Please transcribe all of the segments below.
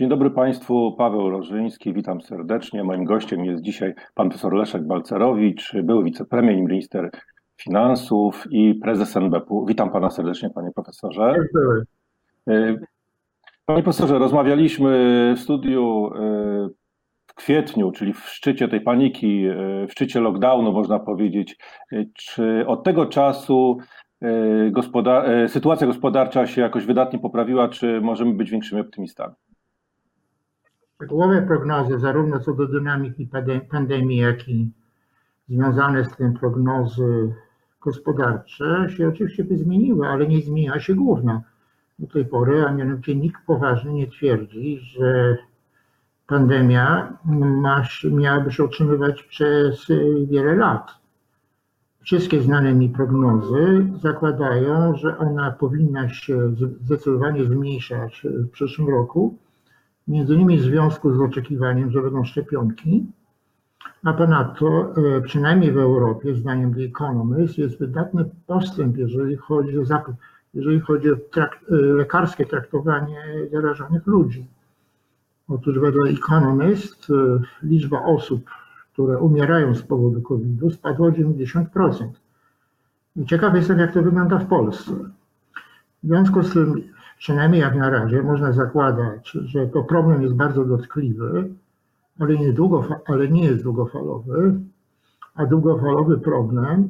Dzień dobry Państwu, Paweł Rożyński, witam serdecznie. Moim gościem jest dzisiaj pan profesor Leszek Balcerowicz, były wicepremier i minister finansów i prezes NBP-u. Witam pana serdecznie, panie profesorze. E, panie profesorze, rozmawialiśmy w studiu e, w kwietniu, czyli w szczycie tej paniki, e, w szczycie lockdownu, można powiedzieć. Czy od tego czasu gospodar sytuacja gospodarcza się jakoś wydatnie poprawiła, czy możemy być większymi optymistami? Szczegółowe prognozy, zarówno co do dynamiki pandemii, jak i związane z tym prognozy gospodarcze się oczywiście by zmieniły, ale nie zmieniła się główna do tej pory, a mianowicie nikt poważnie nie twierdzi, że pandemia ma, miałaby się utrzymywać przez wiele lat. Wszystkie znane mi prognozy zakładają, że ona powinna się zdecydowanie zmniejszać w przyszłym roku między innymi w związku z oczekiwaniem, że będą szczepionki, a ponadto, e, przynajmniej w Europie, zdaniem The Economist, jest wydatny postęp, jeżeli chodzi o, jeżeli chodzi o trak e, lekarskie traktowanie zarażonych ludzi. Otóż wedle Economist e, liczba osób, które umierają z powodu COVID-u spadła o 90%. I ciekaw jestem, jak to wygląda w Polsce. W związku z tym przynajmniej jak na razie, można zakładać, że to problem jest bardzo dotkliwy, ale nie, ale nie jest długofalowy, a długofalowy problem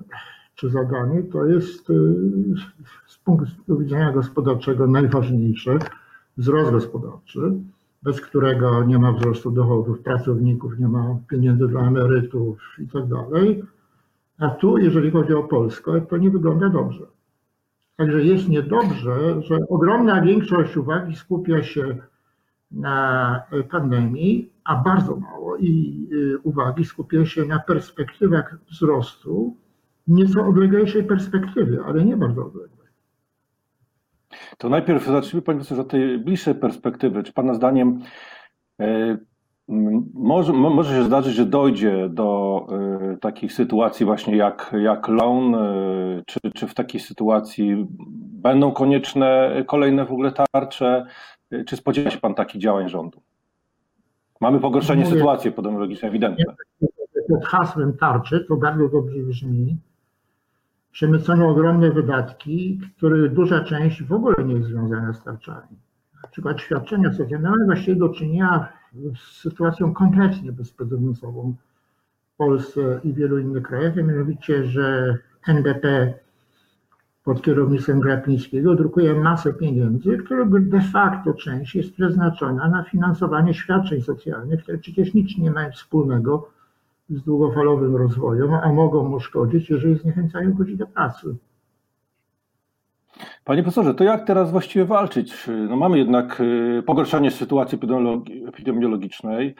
czy zadanie to jest y, z punktu widzenia gospodarczego najważniejsze wzrost gospodarczy, bez którego nie ma wzrostu dochodów pracowników, nie ma pieniędzy dla emerytów i tak. A tu, jeżeli chodzi o Polskę, to nie wygląda dobrze. Także jest niedobrze, że ogromna większość uwagi skupia się na pandemii, a bardzo mało i y, uwagi skupia się na perspektywach wzrostu, nieco odleglejszej perspektywie, ale nie bardzo odległej. To najpierw zacznijmy, panie profesorze, od tej bliższej perspektywy. Czy pana zdaniem e, może, może się zdarzyć, że dojdzie do takich sytuacji właśnie jak, jak loan, y, czy, czy w takiej sytuacji będą konieczne kolejne w ogóle tarcze, y, czy spodziewa się Pan takich działań rządu? Mamy pogorszenie Mówię, sytuacji epidemiologicznej, ewidentne. Pod hasłem tarczy to bardzo dobrze brzmi. Przemycono ogromne wydatki, których duża część w ogóle nie jest związana z tarczami. Na przykład świadczenia socjalne mamy właściwie do czynienia z sytuacją kompletnie bezprecedensową Polsce i wielu innych krajach, a mianowicie, że NBP pod kierownictwem Grapińskiego drukuje masę pieniędzy, których de facto część jest przeznaczona na finansowanie świadczeń socjalnych, które przecież nic nie mają wspólnego z długofalowym rozwojem, a mogą mu szkodzić, jeżeli zniechęcają ludzi do pracy. Panie profesorze, to jak teraz właściwie walczyć? No mamy jednak y, pogorszenie sytuacji epidemiologicznej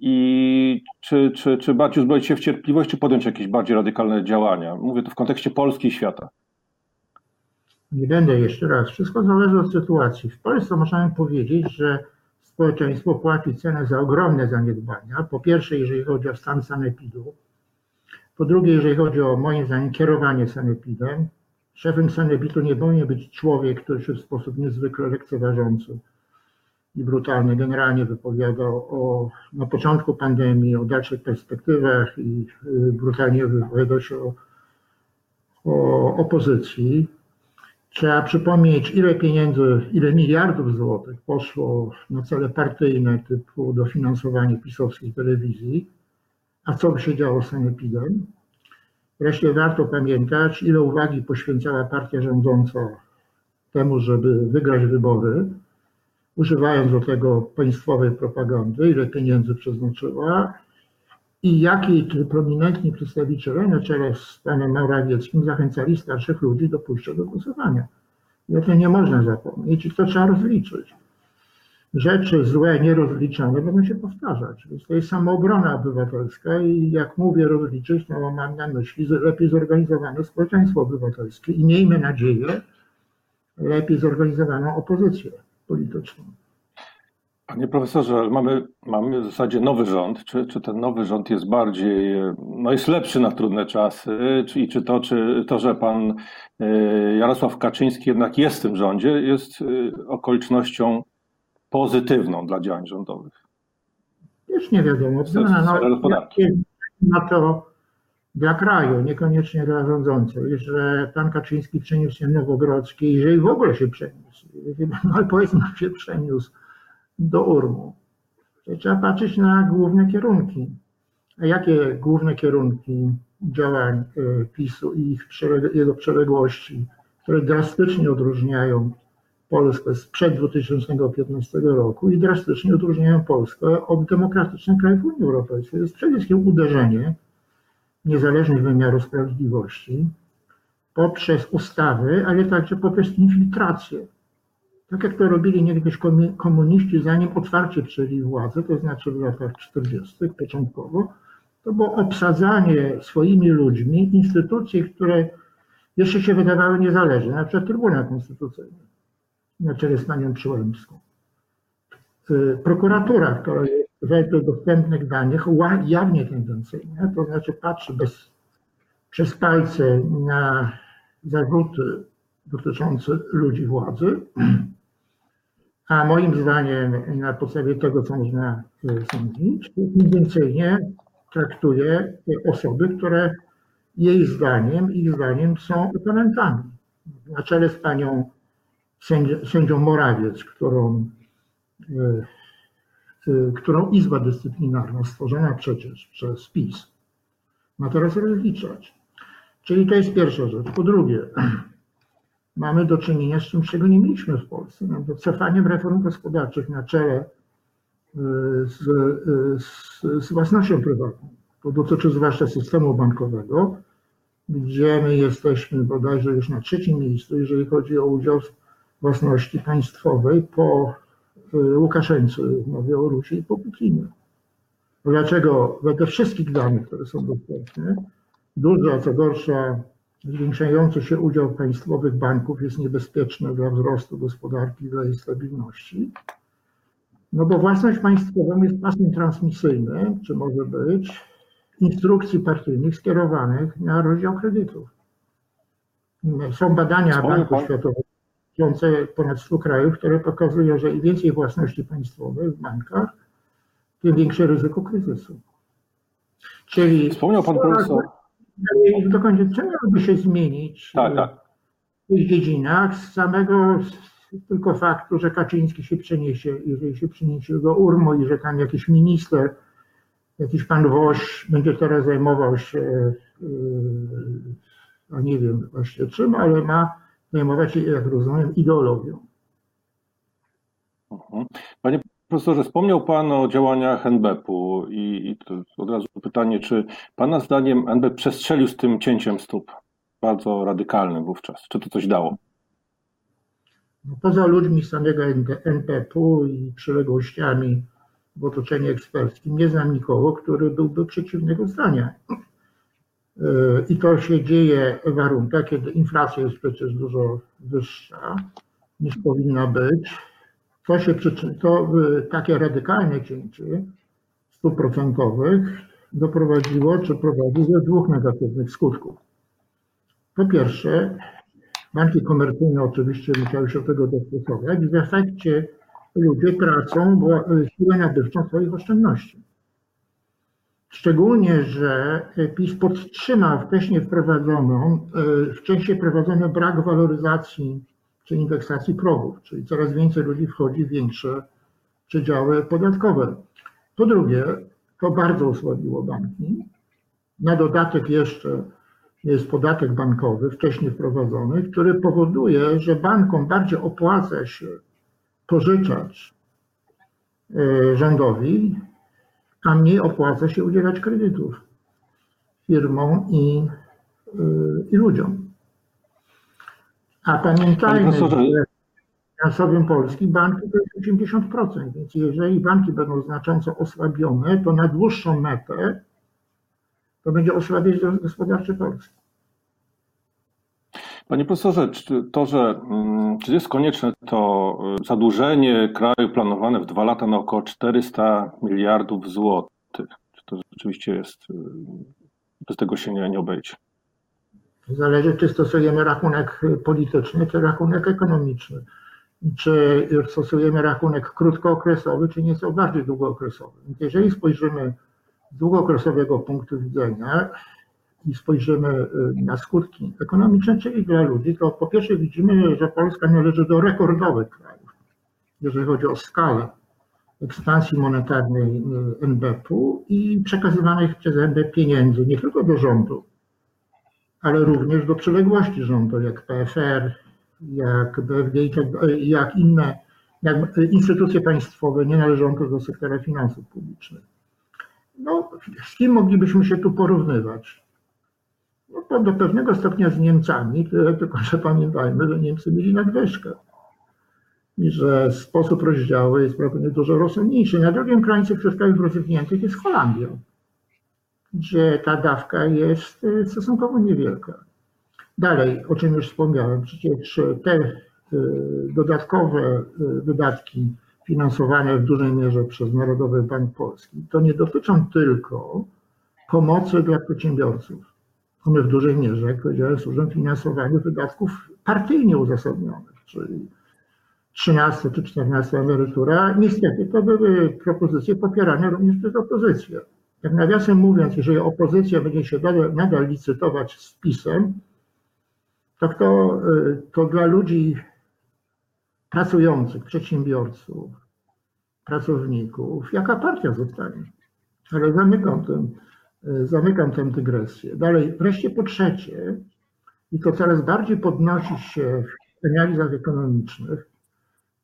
i czy, czy, czy bardziej uzbroić się w cierpliwość, czy podjąć jakieś bardziej radykalne działania? Mówię to w kontekście Polski i świata. Nie będę jeszcze raz. Wszystko zależy od sytuacji. W Polsce możemy powiedzieć, że społeczeństwo płaci cenę za ogromne zaniedbania. Po pierwsze, jeżeli chodzi o stan sanepidu. Po drugie, jeżeli chodzi o moim zdaniem kierowanie sanepidem. Szefem sanepidu nie powinien być człowiek, który się w sposób niezwykle lekceważący i brutalny generalnie wypowiadał o, na początku pandemii, o dalszych perspektywach i y, brutalnie wypowiadał się o, o opozycji. Trzeba przypomnieć, ile pieniędzy, ile miliardów złotych poszło na cele partyjne typu dofinansowanie pisowskiej telewizji, a co by się działo z sanepidem. Wreszcie warto pamiętać, ile uwagi poświęcała partia rządząca temu, żeby wygrać wybory, używając do tego państwowej propagandy, ile pieniędzy przeznaczyła i jaki prominentni przedstawiciele na czele z panem Morawieckim zachęcali starszych ludzi do pójścia do głosowania. I o tym nie można zapomnieć i to trzeba rozliczyć rzeczy złe, nierozliczone będą się powtarzać. Więc to jest samoobrona obywatelska i jak mówię rozliczyć, no mam na myśli lepiej zorganizowane społeczeństwo obywatelskie i miejmy nadzieję lepiej zorganizowaną opozycję polityczną. Panie profesorze, mamy, mamy w zasadzie nowy rząd. Czy, czy ten nowy rząd jest bardziej, no jest lepszy na trudne czasy? I czy to, czy to, że pan e, Jarosław Kaczyński jednak jest w tym rządzie, jest e, okolicznością pozytywną dla działań rządowych? Też nie wiadomo. No, na to dla kraju, niekoniecznie dla rządzących, że pan Kaczyński przeniósł się Nowogrodzkie, jeżeli w ogóle się przeniósł, no, ale powiedzmy, się przeniósł do Urmu. Trzeba patrzeć na główne kierunki. A jakie główne kierunki działań e, PiSu i ich jego przeległości, które drastycznie odróżniają Polskę sprzed 2015 roku i drastycznie odróżniają Polskę od demokratycznych krajów Unii Europejskiej. To jest przede wszystkim uderzenie niezależnych wymiarów sprawiedliwości poprzez ustawy, ale także poprzez infiltrację. Tak jak to robili niegdyś komuniści, zanim otwarcie przejęli władzę, to znaczy w latach 40. początkowo, to było obsadzanie swoimi ludźmi instytucji, które jeszcze się wydawały niezależne, na przykład Trybunał Konstytucyjny na czele z panią Przyłębską. Prokuratura, która wedle dostępnych danych jawnie tendencyjna, to znaczy patrzy bez, przez palce na zarzuty dotyczące ludzi władzy, a moim zdaniem na podstawie tego, co można sądzić, tendencyjnie traktuje osoby, które jej zdaniem, ich zdaniem są oponentami. Na czele z panią sędzią Morawiec, którą, e, e, którą Izba Dyscyplinarna stworzona przecież przez PiS ma teraz rozliczać. Czyli to jest pierwsza rzecz. Po drugie, mamy do czynienia z czymś, czego nie mieliśmy w Polsce. Do cofaniem reform gospodarczych na czele e, z, z, z własnością prywatną. To dotyczy zwłaszcza systemu bankowego, gdzie my jesteśmy bodajże już na trzecim miejscu, jeżeli chodzi o udział własności państwowej po y, Łukaszence na Białorusi i po Putinie. Dlaczego wedle wszystkich danych, które są dostępne, duża, co gorsza, zwiększający się udział państwowych banków jest niebezpieczny dla wzrostu gospodarki, dla jej stabilności. No bo własność państwową jest pasem transmisyjnym, czy może być, instrukcji partyjnych skierowanych na rozdział kredytów. Są badania Banku Światowego dotyczące ponad 100 krajów, które pokazują, że im więcej własności państwowej w bankach, tym większe ryzyko kryzysu. Czyli wspomniał pan profesor. Dokończę, co miałoby się zmienić tak, tak. w tych dziedzinach z samego tylko faktu, że Kaczyński się przeniesie, jeżeli się przeniesie do Urmu i że tam jakiś minister, jakiś pan Woś będzie teraz zajmował się, no nie wiem właśnie czym, ale ma się, jak rozumiem, ideologią. Mhm. Panie profesorze, wspomniał Pan o działaniach NBP-u i, i od razu pytanie, czy Pana zdaniem NBP przestrzelił z tym cięciem stóp bardzo radykalnym wówczas? Czy to coś dało? No, poza ludźmi samego NBP-u i przyległościami w otoczeniu eksperckim nie znam nikogo, który byłby przeciwnego zdania. I to się dzieje w warunkach, kiedy inflacja jest przecież dużo wyższa niż powinna być. To, się to takie radykalne cięcie stóp procentowych doprowadziło, czy prowadzi do dwóch negatywnych skutków. Po pierwsze, banki komercyjne oczywiście musiały się do tego dostosować. W efekcie ludzie tracą siłę nabywczą swoich oszczędności. Szczególnie, że PiS podtrzyma wcześniej wprowadzoną, e, wcześniej wprowadzony brak waloryzacji czy indeksacji progów, czyli coraz więcej ludzi wchodzi w większe przedziały podatkowe. Po drugie, to bardzo osłabiło banki. Na dodatek jeszcze jest podatek bankowy, wcześniej wprowadzony, który powoduje, że bankom bardziej opłaca się pożyczać e, rządowi a mniej opłaca się udzielać kredytów firmom i, yy, i ludziom. A pamiętajmy, że finansowym Polski banki to jest 80%, więc jeżeli banki będą znacząco osłabione, to na dłuższą metę to będzie osłabiać gospodarcze Polski. Panie profesorze, czy to, że mm, czy jest konieczne to y, zadłużenie kraju planowane w dwa lata na około 400 miliardów złotych? Czy to rzeczywiście jest, y, bez tego się nie, nie obejdzie? Zależy, czy stosujemy rachunek polityczny, czy rachunek ekonomiczny. czy stosujemy rachunek krótkookresowy, czy nieco bardziej długookresowy. Jeżeli spojrzymy z długookresowego punktu widzenia i spojrzymy y, na skutki ekonomiczne, czyli dla ludzi, to po pierwsze widzimy, że Polska należy do rekordowych krajów, jeżeli chodzi o skalę ekspansji monetarnej y, NBP-u i przekazywanych przez NBP pieniędzy nie tylko do rządu, ale również do przyległości rządu, jak PFR, jak BFG, jak inne jak instytucje państwowe nie należące do sektora finansów publicznych. No, z kim moglibyśmy się tu porównywać? No, to do pewnego stopnia z Niemcami, tylko że pamiętajmy, że Niemcy mieli nadwyżkę i że sposób rozdziału jest prawdopodobnie dużo rozsądniejszy. Na drugim krańcu przez krajów rozwiniętych jest Holandia, gdzie ta dawka jest y, stosunkowo niewielka. Dalej, o czym już wspomniałem, przecież te y, dodatkowe y, wydatki finansowane w dużej mierze przez Narodowy Bank Polski, to nie dotyczą tylko pomocy dla przedsiębiorców. One w dużej mierze, jak powiedziałem, służą finansowaniu wydatków partyjnie uzasadnionych, czyli 13 czy 14 emerytura. Niestety to były propozycje popierane również przez opozycję. Jak nawiasem mówiąc, jeżeli opozycja będzie się nadal licytować z PiSem, to, to, to dla ludzi pracujących, przedsiębiorców, pracowników, jaka partia zostanie. Ale zamykam tę, zamykam tę dygresję. Dalej, wreszcie po trzecie, i to coraz bardziej podnosi się w analizach ekonomicznych,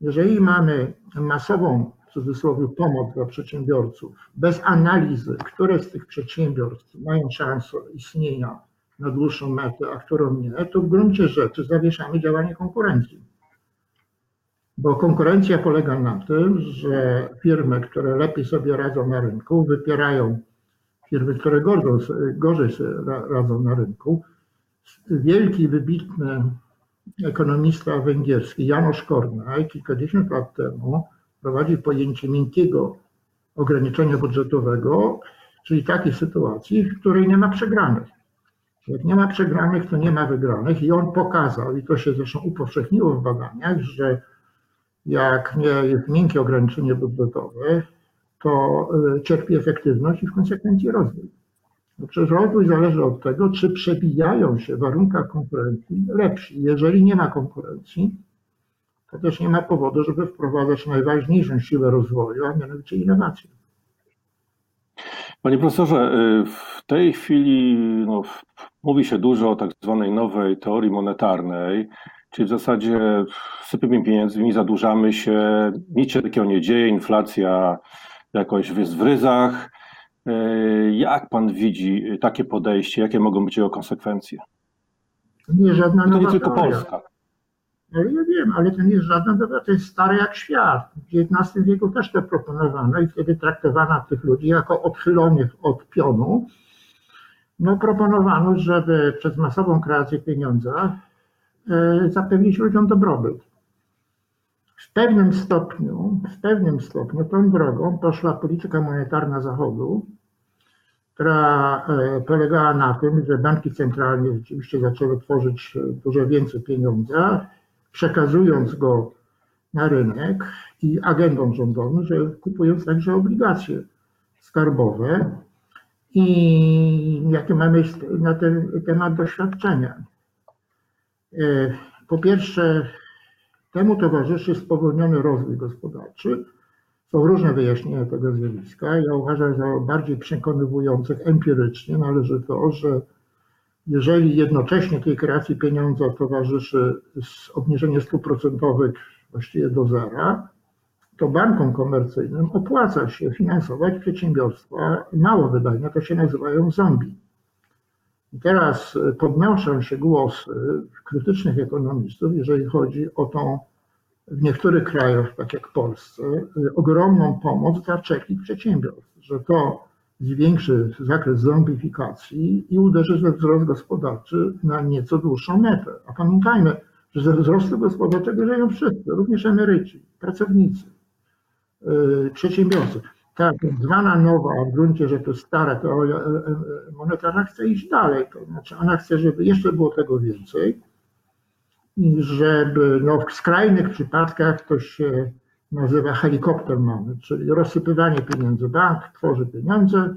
jeżeli mamy masową, w cudzysłowie, pomoc dla przedsiębiorców, bez analizy, które z tych przedsiębiorstw mają szansę istnienia na dłuższą metę, a którą nie, to w gruncie rzeczy zawieszamy działanie konkurencji. Bo konkurencja polega na tym, że firmy, które lepiej sobie radzą na rynku, wypierają firmy, które gorzej sobie radzą na rynku. Wielki, wybitny ekonomista węgierski Janusz Kornaj kilkadziesiąt lat temu prowadził pojęcie miękkiego ograniczenia budżetowego, czyli takiej sytuacji, w której nie ma przegranych. Jak nie ma przegranych, to nie ma wygranych i on pokazał, i to się zresztą upowszechniło w badaniach, że jak nie jest miękkie ograniczenie budżetowe, to y, cierpi efektywność i w konsekwencji rozwój. Przecież rozwój zależy od tego, czy przebijają się w warunkach konkurencji lepsi. Jeżeli nie ma konkurencji, to też nie ma powodu, żeby wprowadzać najważniejszą siłę rozwoju, a mianowicie innowacje. Panie profesorze, y, w tej chwili no, mówi się dużo o tak zwanej nowej teorii monetarnej, czyli w zasadzie sypiemy pieniędzmi, zadłużamy się, nic się takiego nie dzieje, inflacja jakoś jest w ryzach. Y, jak pan widzi takie podejście? Jakie mogą być jego konsekwencje? To nie żadna nowa to nie tylko. Polska. Ale ja wiem, ale to nie jest żadna dobra, to jest stare jak świat. W XIX wieku też to proponowano i wtedy traktowano tych ludzi jako odchylonych od pionu. No proponowano, żeby przez masową kreację pieniądza e, zapewnić ludziom dobrobyt. W pewnym stopniu, w pewnym stopniu tą drogą poszła polityka monetarna Zachodu, która e, polegała na tym, że banki centralne rzeczywiście zaczęły tworzyć dużo więcej pieniądza, przekazując go na rynek i agendą rządową, że kupując także obligacje skarbowe. I jakie mamy na ten temat doświadczenia? E, po pierwsze, temu towarzyszy spowolniony rozwój gospodarczy. Są różne wyjaśnienia tego zjawiska. Ja uważam, że bardziej przekonywujących empirycznie należy to, że jeżeli jednocześnie tej kreacji pieniądza towarzyszy obniżenie stóp procentowych właściwie do zera, to bankom komercyjnym opłaca się finansować przedsiębiorstwa mało wydajne, to się nazywają zombie. Teraz podnoszą się głosy krytycznych ekonomistów, jeżeli chodzi o tą w niektórych krajach, tak jak Polsce, ogromną pomoc dla czeskich przedsiębiorstw, że to zwiększy zakres zombifikacji i uderzy we wzrost gospodarczy na nieco dłuższą metę. A pamiętajmy, że ze wzrostu gospodarczego żyją wszyscy, również emeryci, pracownicy, przedsiębiorcy. Tak, zwana nowa, a w gruncie rzeczy stara teoria e, e, monetarna chce iść dalej. To znaczy ona chce, żeby jeszcze było tego więcej żeby no, w skrajnych przypadkach to się nazywa helikopter money, czyli rozsypywanie pieniędzy. Bank tworzy pieniądze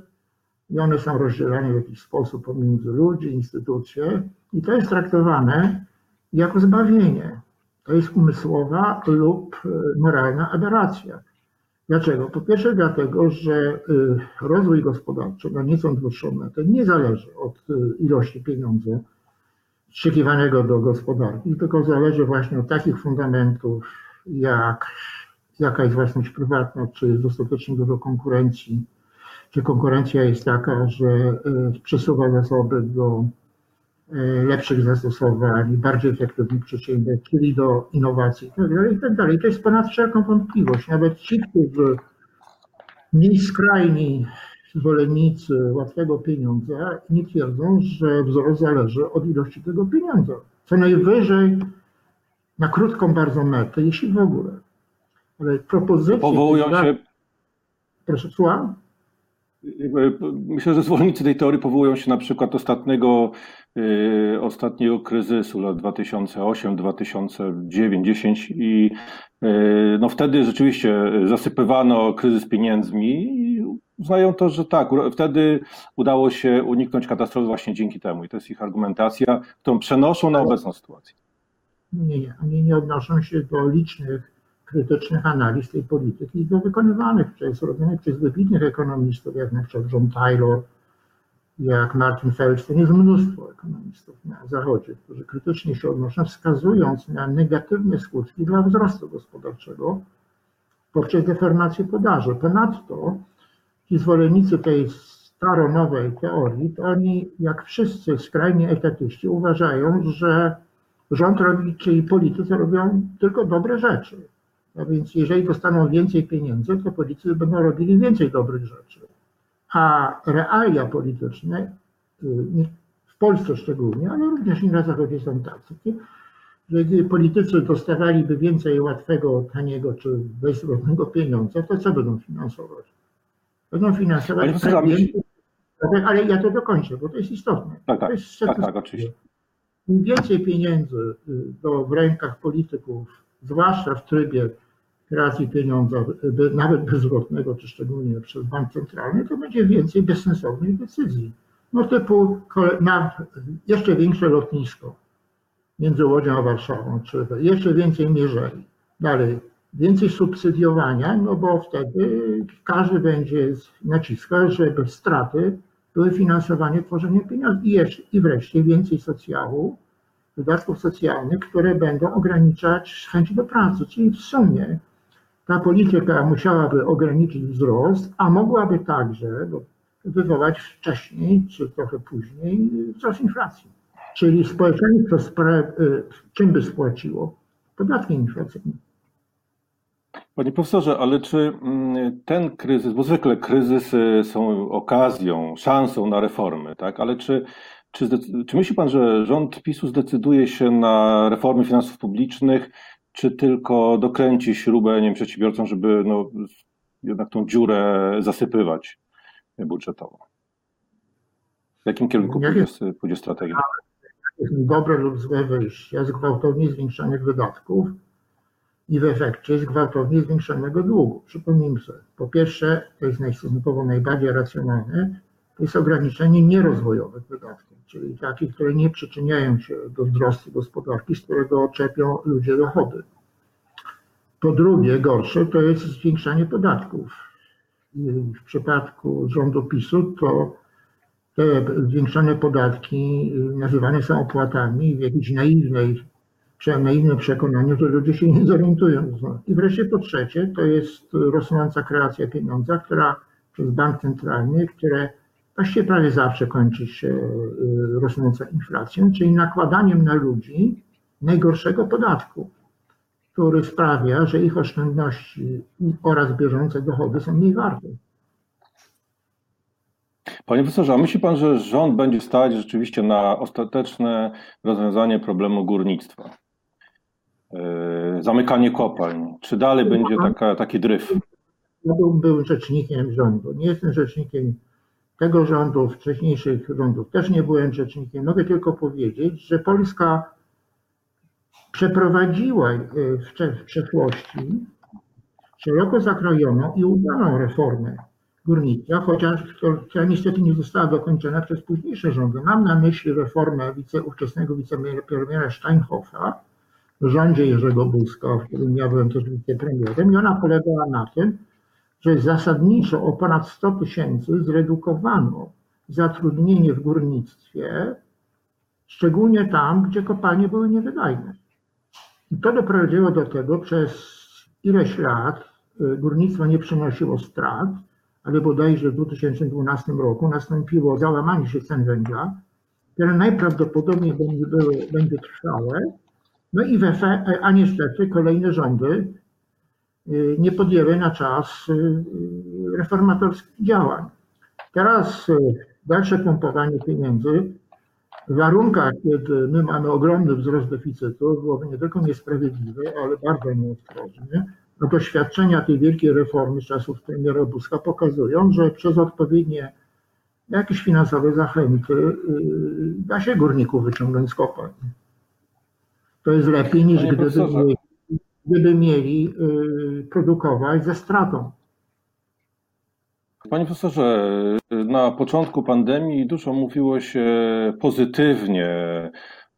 i one są rozdzielane w jakiś sposób pomiędzy ludzi, instytucje i to jest traktowane jako zbawienie. To jest umysłowa lub e, moralna aberracja. Dlaczego? Po pierwsze dlatego, że e, rozwój gospodarczy na dłuższą metę nie zależy od e, ilości pieniądza szykiwanego do gospodarki, tylko zależy właśnie od takich fundamentów, jak jaka jest własność prywatna, czy jest dostatecznie dużo konkurencji, czy konkurencja jest taka, że przesuwa zasoby do lepszych zastosowań, bardziej efektywnych przedsiębiorstw, czyli do innowacji itd. itd. I to jest ponad wszelką wątpliwość. Nawet ci, którzy mniej skrajni zwolennicy łatwego pieniądza nie twierdzą, że wzrost zależy od ilości tego pieniądza. Co najwyżej na krótką bardzo metę, jeśli w ogóle. Ale propozycje... Powołują się... Proszę, słucham? Myślę, że zwolennicy tej teorii powołują się na przykład ostatniego, yy, ostatniego kryzysu lat 2008, 2009, 10 i yy, no wtedy rzeczywiście zasypywano kryzys pieniędzmi i uznają to, że tak, wtedy udało się uniknąć katastrofy właśnie dzięki temu i to jest ich argumentacja, którą przenoszą na obecną sytuację. Nie, nie, oni nie odnoszą się do licznych krytycznych analiz tej polityki i wykonywanych przez, robionych przez wybitnych ekonomistów, jak na przykład John Taylor, jak Martin Feldstein, jest mnóstwo ekonomistów na Zachodzie, którzy krytycznie się odnoszą, wskazując na negatywne skutki dla wzrostu gospodarczego poprzez deformację podaży. Ponadto ci zwolennicy tej staronowej teorii, to oni, jak wszyscy skrajnie etatyści, uważają, że rząd robi, czyli politycy robią tylko dobre rzeczy więc jeżeli dostaną więcej pieniędzy, to politycy będą robili więcej dobrych rzeczy. A realia polityczne, y, w Polsce szczególnie, ale również i na Zachodzie są tacy, że gdy politycy dostawaliby więcej łatwego, taniego czy bezrobnego pieniądza, to co będą finansować? Będą finansować ale, ale ja to dokończę, bo to jest istotne. Tak, tak, to jest tak, tak, oczywiście. Im więcej pieniędzy y, do, w rękach polityków, zwłaszcza w trybie kreacji pieniądza, nawet bezwzględnego, czy szczególnie przez bank centralny, to będzie więcej bezsensownych decyzji. No typu na jeszcze większe lotnisko między Łodzią a Warszawą, czy jeszcze więcej mierzei. Dalej, więcej subsydiowania, no bo wtedy każdy będzie naciskał, żeby straty były finansowanie tworzeniem pieniędzy. I, jeszcze, I wreszcie więcej socjału, wydatków socjalnych, które będą ograniczać chęć do pracy. Czyli w sumie ta polityka musiałaby ograniczyć wzrost, a mogłaby także wywołać wcześniej czy trochę później wzrost inflacji. Czyli społeczeństwo y, czym by spłaciło? Podatkiem inflacyjnym. Panie profesorze, ale czy mm, ten kryzys, bo zwykle kryzysy są okazją, szansą na reformy, tak? Ale czy, czy, czy myśli pan, że rząd PiSu zdecyduje się na reformy finansów publicznych czy tylko dokręci śrubę nie wiem, przedsiębiorcom, żeby no, jednak tą dziurę zasypywać budżetowo? W jakim kierunku pójdzie, pójdzie strategia? Dobre lub złe wyjście z gwałtownie zwiększonych wydatków i w efekcie z gwałtownie zwiększonego długu. Przypomnijmy sobie, po pierwsze, to jest stosunkowo najbardziej racjonalne, jest ograniczenie nierozwojowych wydatków, czyli takich, które nie przyczyniają się do wzrostu gospodarki, z którego czerpią ludzie dochody. Po drugie, gorsze to jest zwiększanie podatków. W przypadku rządu PiSu to te zwiększone podatki nazywane są opłatami w jakiejś naiwnej, naiwnym przekonaniu, że ludzie się nie zorientują. I wreszcie po trzecie, to jest rosnąca kreacja pieniądza, która przez bank centralny, które właściwie prawie zawsze kończy się y, rosnącą inflacją, czyli nakładaniem na ludzi najgorszego podatku, który sprawia, że ich oszczędności oraz bieżące dochody są mniej warte. Panie profesorze, a myśli pan, że rząd będzie stać rzeczywiście na ostateczne rozwiązanie problemu górnictwa? Y, zamykanie kopalń. Czy dalej będzie taka, taki dryf? Ja bym był rzecznikiem rządu. Nie jestem rzecznikiem tego rządu, wcześniejszych rządów też nie byłem rzecznikiem. Mogę tylko powiedzieć, że Polska przeprowadziła w przeszłości szeroko zakrojoną i udaną reformę górnictwa, chociaż która niestety nie została dokończona przez późniejsze rządy. Mam na myśli reformę wice, ówczesnego wicepremiera Steinhoffa w rządzie Jerzego Buzka, w którym ja byłem też wicepremierem i ona polegała na tym, że zasadniczo o ponad 100 tysięcy zredukowano zatrudnienie w górnictwie, szczególnie tam, gdzie kopalnie były niewydajne. I to doprowadziło do tego, przez ileś lat y, górnictwo nie przynosiło strat, ale bodajże w 2012 roku nastąpiło załamanie się cen węgla, które najprawdopodobniej będzie, były, będzie trwałe, no i w efekcie, a niestety kolejne rządy nie podjęły na czas y, reformatorskich działań. Teraz dalsze pompowanie pieniędzy w warunkach, kiedy my mamy ogromny wzrost deficytu, byłoby nie tylko niesprawiedliwe, ale bardzo nieostrożne. No doświadczenia tej wielkiej reformy z czasów premiera Buzka pokazują, że przez odpowiednie jakieś finansowe zachęty y, da się górników wyciągnąć z kopalń. To jest lepiej niż gdyby mieli, gdyby mieli y, produkować ze stratą. Panie profesorze, na początku pandemii dużo mówiło się pozytywnie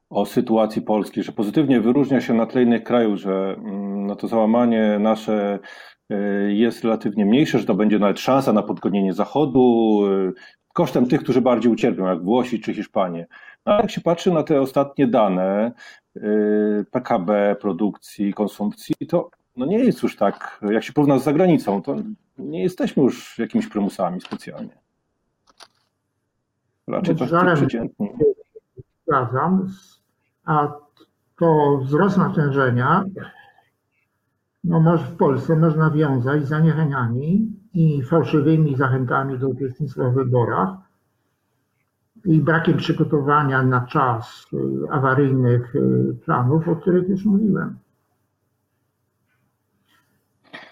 o sytuacji Polski, że pozytywnie wyróżnia się na tle innych krajów, że mm, no to załamanie nasze y, jest relatywnie mniejsze, że to będzie nawet szansa na podgonienie Zachodu y, kosztem tych, którzy bardziej ucierpią, jak Włosi czy Hiszpanie. No, ale jak się patrzy na te ostatnie dane PKB, produkcji, konsumpcji, to no nie jest już tak, jak się porówna z zagranicą, to nie jesteśmy już jakimiś prymusami specjalnie. Raczej dość przeciętni. Zgadzam, a to wzrost natężenia no może w Polsce można wiązać z zaniechaniami i fałszywymi zachętami do uczestnictwa w wyborach i brakiem przygotowania na czas y, awaryjnych y, planów, o których już mówiłem.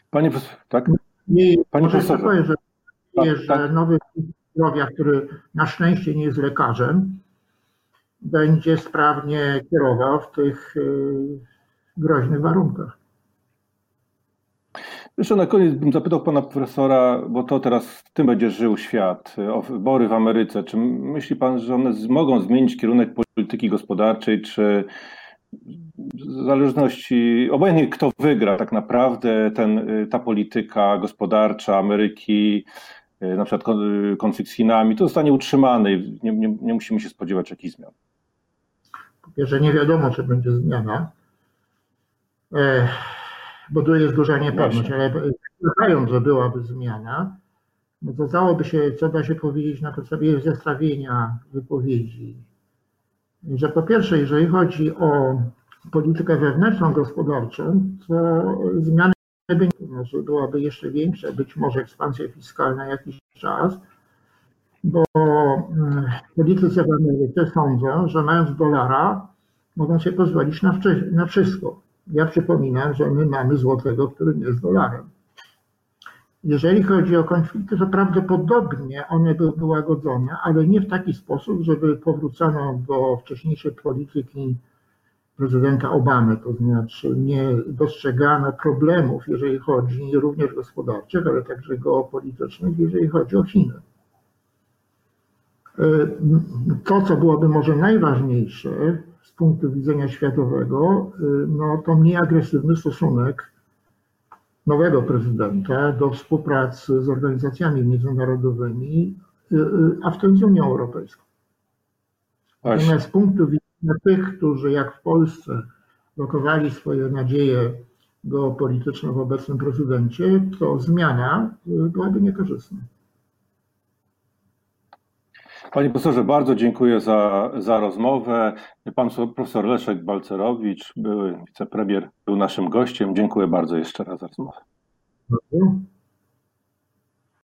Panie profesorze, tak? I Panie profesorze. Powiem, że, tak, że tak. nowy zdrowia, który na szczęście nie jest lekarzem, będzie sprawnie kierował w tych y, groźnych warunkach. Jeszcze na koniec bym zapytał pana profesora, bo to teraz tym będzie żył świat, o wybory w Ameryce. Czy myśli pan, że one mogą zmienić kierunek polityki gospodarczej, czy w zależności, obojętnie kto wygra tak naprawdę, ten, ta polityka gospodarcza Ameryki, na przykład konflikt z Chinami, to zostanie utrzymany i nie, nie, nie musimy się spodziewać jakichś zmian. Po pierwsze, nie wiadomo, czy będzie zmiana, bo tu jest duża niepewność, ale zakładając, że byłaby zmiana, no to dałoby się, co da się powiedzieć na podstawie zestawienia wypowiedzi że po pierwsze, jeżeli chodzi o politykę wewnętrzną gospodarczą, to zmiany może byłaby jeszcze większa, być może ekspansja fiskalna jakiś czas, bo mm, politycy w Ameryce sądzą, że mając dolara, mogą się pozwolić na, na wszystko. Ja przypominam, że my mamy złotego, który nie jest dolarem. Jeżeli chodzi o konflikty, to prawdopodobnie one były łagodzone, ale nie w taki sposób, żeby powrócono do wcześniejszej polityki prezydenta Obamy, to znaczy nie dostrzegano problemów, jeżeli chodzi również gospodarczych, ale także geopolitycznych, jeżeli chodzi o Chiny. To, co byłoby może najważniejsze z punktu widzenia światowego, no to mniej agresywny stosunek nowego prezydenta do współpracy z organizacjami międzynarodowymi, y, y, a w tym z Unią Europejską. Właśnie. Natomiast z punktu widzenia tych, którzy jak w Polsce blokowali swoje nadzieje geopolityczne w obecnym prezydencie, to zmiana y, byłaby niekorzystna. Panie profesorze, bardzo dziękuję za, za rozmowę. Pan profesor Leszek Balcerowicz, były wicepremier, był naszym gościem. Dziękuję bardzo jeszcze raz za rozmowę.